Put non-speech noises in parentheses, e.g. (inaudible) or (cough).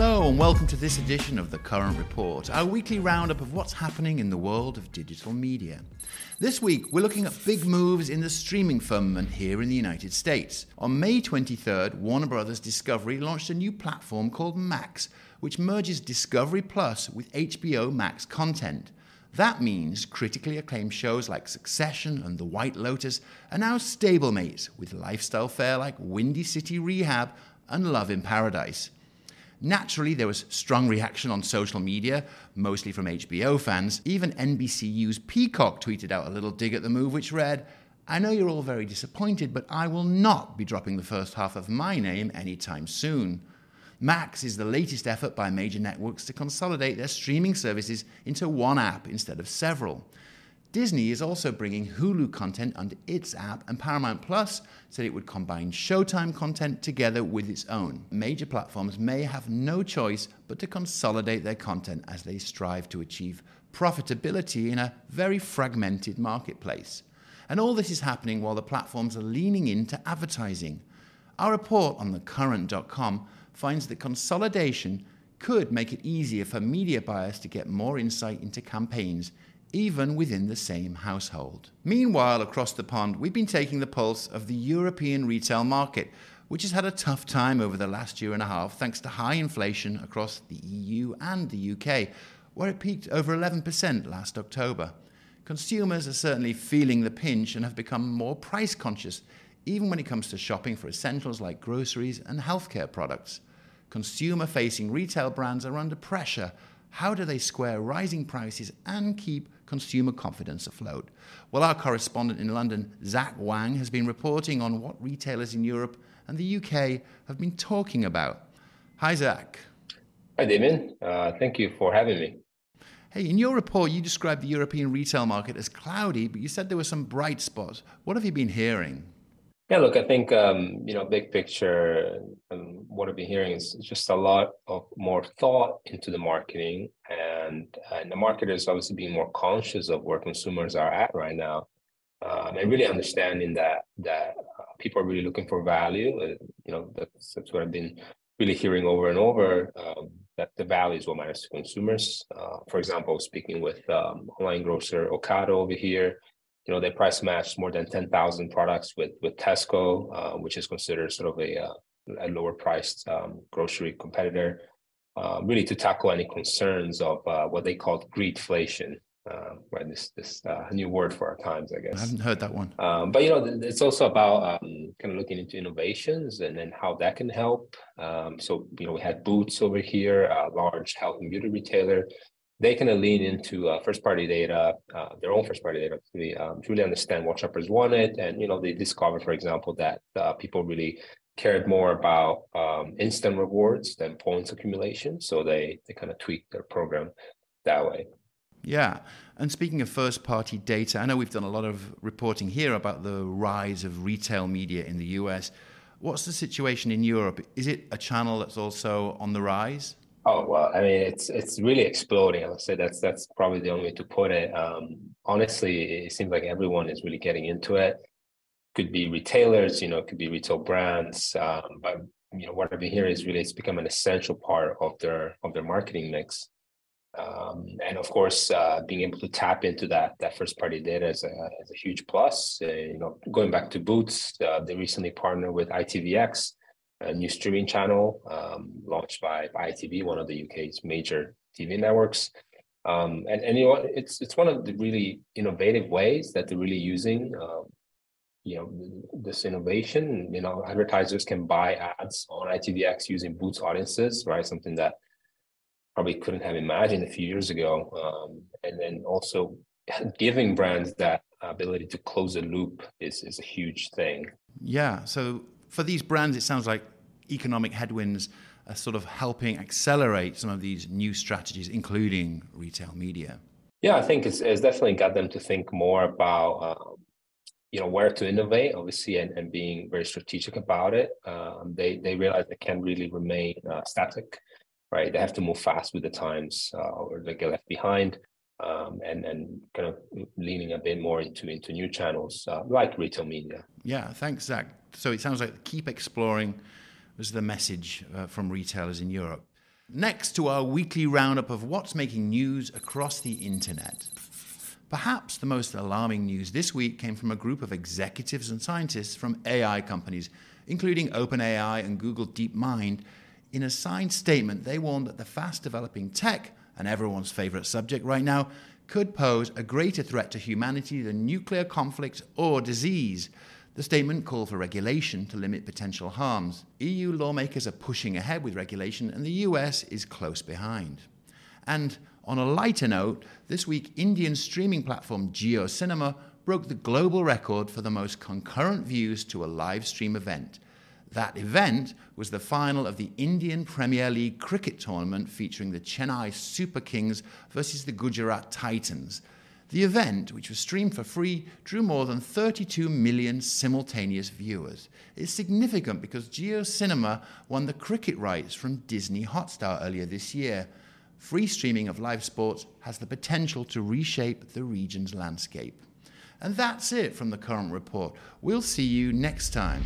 Hello, and welcome to this edition of The Current Report, our weekly roundup of what's happening in the world of digital media. This week, we're looking at big moves in the streaming firmament here in the United States. On May 23rd, Warner Brothers Discovery launched a new platform called Max, which merges Discovery Plus with HBO Max content. That means critically acclaimed shows like Succession and The White Lotus are now stablemates with lifestyle fare like Windy City Rehab and Love in Paradise. Naturally, there was strong reaction on social media, mostly from HBO fans. Even NBCU's Peacock tweeted out a little dig at the move, which read, I know you're all very disappointed, but I will not be dropping the first half of my name anytime soon. Max is the latest effort by major networks to consolidate their streaming services into one app instead of several. Disney is also bringing Hulu content under its app, and Paramount Plus said it would combine Showtime content together with its own. Major platforms may have no choice but to consolidate their content as they strive to achieve profitability in a very fragmented marketplace. And all this is happening while the platforms are leaning into advertising. Our report on thecurrent.com finds that consolidation could make it easier for media buyers to get more insight into campaigns even within the same household. Meanwhile, across the pond, we've been taking the pulse of the European retail market, which has had a tough time over the last year and a half thanks to high inflation across the EU and the UK, where it peaked over 11% last October. Consumers are certainly feeling the pinch and have become more price conscious, even when it comes to shopping for essentials like groceries and healthcare products. Consumer facing retail brands are under pressure. How do they square rising prices and keep consumer confidence afloat. Well, our correspondent in London, Zach Wang, has been reporting on what retailers in Europe and the UK have been talking about. Hi, Zach. Hi, Damien. Uh, thank you for having me. Hey, in your report, you described the European retail market as cloudy, but you said there were some bright spots. What have you been hearing? Yeah, look, I think um, you know, big picture, um, what I've been hearing is just a lot of more thought into the marketing, and and the marketers obviously being more conscious of where consumers are at right now, um, and really understanding that that uh, people are really looking for value. Uh, you know, that's that's what I've been really hearing over and over. Um, that the value is what matters to consumers. Uh, for example, speaking with um, online grocer Ocado over here you know, they price matched more than 10,000 products with, with Tesco, uh, which is considered sort of a, uh, a lower priced um, grocery competitor, uh, really to tackle any concerns of uh, what they called greedflation. Um, right, this this uh, new word for our times, I guess. I haven't heard that one. Um, but you know, it's also about um, kind of looking into innovations and then how that can help. Um, so you know, we had Boots over here, a large health and beauty retailer they kind of lean into uh, first party data, uh, their own first party data to um, really understand what shoppers wanted. And, you know, they discovered, for example, that uh, people really cared more about um, instant rewards than points accumulation. So they, they kind of tweaked their program that way. Yeah. And speaking of first party data, I know we've done a lot of reporting here about the rise of retail media in the US. What's the situation in Europe? Is it a channel that's also on the rise? Oh well, I mean, it's it's really exploding. I would say that's that's probably the only way to put it. Um, honestly, it seems like everyone is really getting into it. Could be retailers, you know, it could be retail brands, um, but you know, what I've been hearing is really it's become an essential part of their of their marketing mix. Um, and of course, uh, being able to tap into that that first party data is a, is a huge plus. Uh, you know, going back to Boots, uh, they recently partnered with ITVX a new streaming channel um, launched by, ITV, one of the UK's major TV networks. Um, and, and you know it's it's one of the really innovative ways that they're really using um, you know this innovation. You know, advertisers can buy ads on ITVX using Boots audiences, right? Something that probably couldn't have imagined a few years ago. Um, and then also (laughs) giving brands that ability to close a loop is is a huge thing. Yeah. So for these brands, it sounds like economic headwinds are sort of helping accelerate some of these new strategies, including retail media. Yeah, I think it's, it's definitely got them to think more about, um, you know, where to innovate, obviously, and, and being very strategic about it. Um, they they realize they can't really remain uh, static, right? They have to move fast with the times, uh, or they get left behind. Um, and and kind of leaning a bit more into into new channels uh, like retail media. Yeah, thanks, Zach so it sounds like keep exploring was the message uh, from retailers in Europe. Next to our weekly roundup of what's making news across the internet. Perhaps the most alarming news this week came from a group of executives and scientists from AI companies, including OpenAI and Google DeepMind. In a signed statement, they warned that the fast developing tech, and everyone's favorite subject right now, could pose a greater threat to humanity than nuclear conflict or disease. The statement called for regulation to limit potential harms. EU lawmakers are pushing ahead with regulation, and the US is close behind. And on a lighter note, this week Indian streaming platform JioCinema broke the global record for the most concurrent views to a live stream event. That event was the final of the Indian Premier League cricket tournament featuring the Chennai Super Kings versus the Gujarat Titans. The event, which was streamed for free, drew more than 32 million simultaneous viewers. It's significant because JioCinema won the cricket rights from Disney Hotstar earlier this year free streaming of live sports has the potential to reshape the region's landscape. And that's it from the current report. We'll see you next time.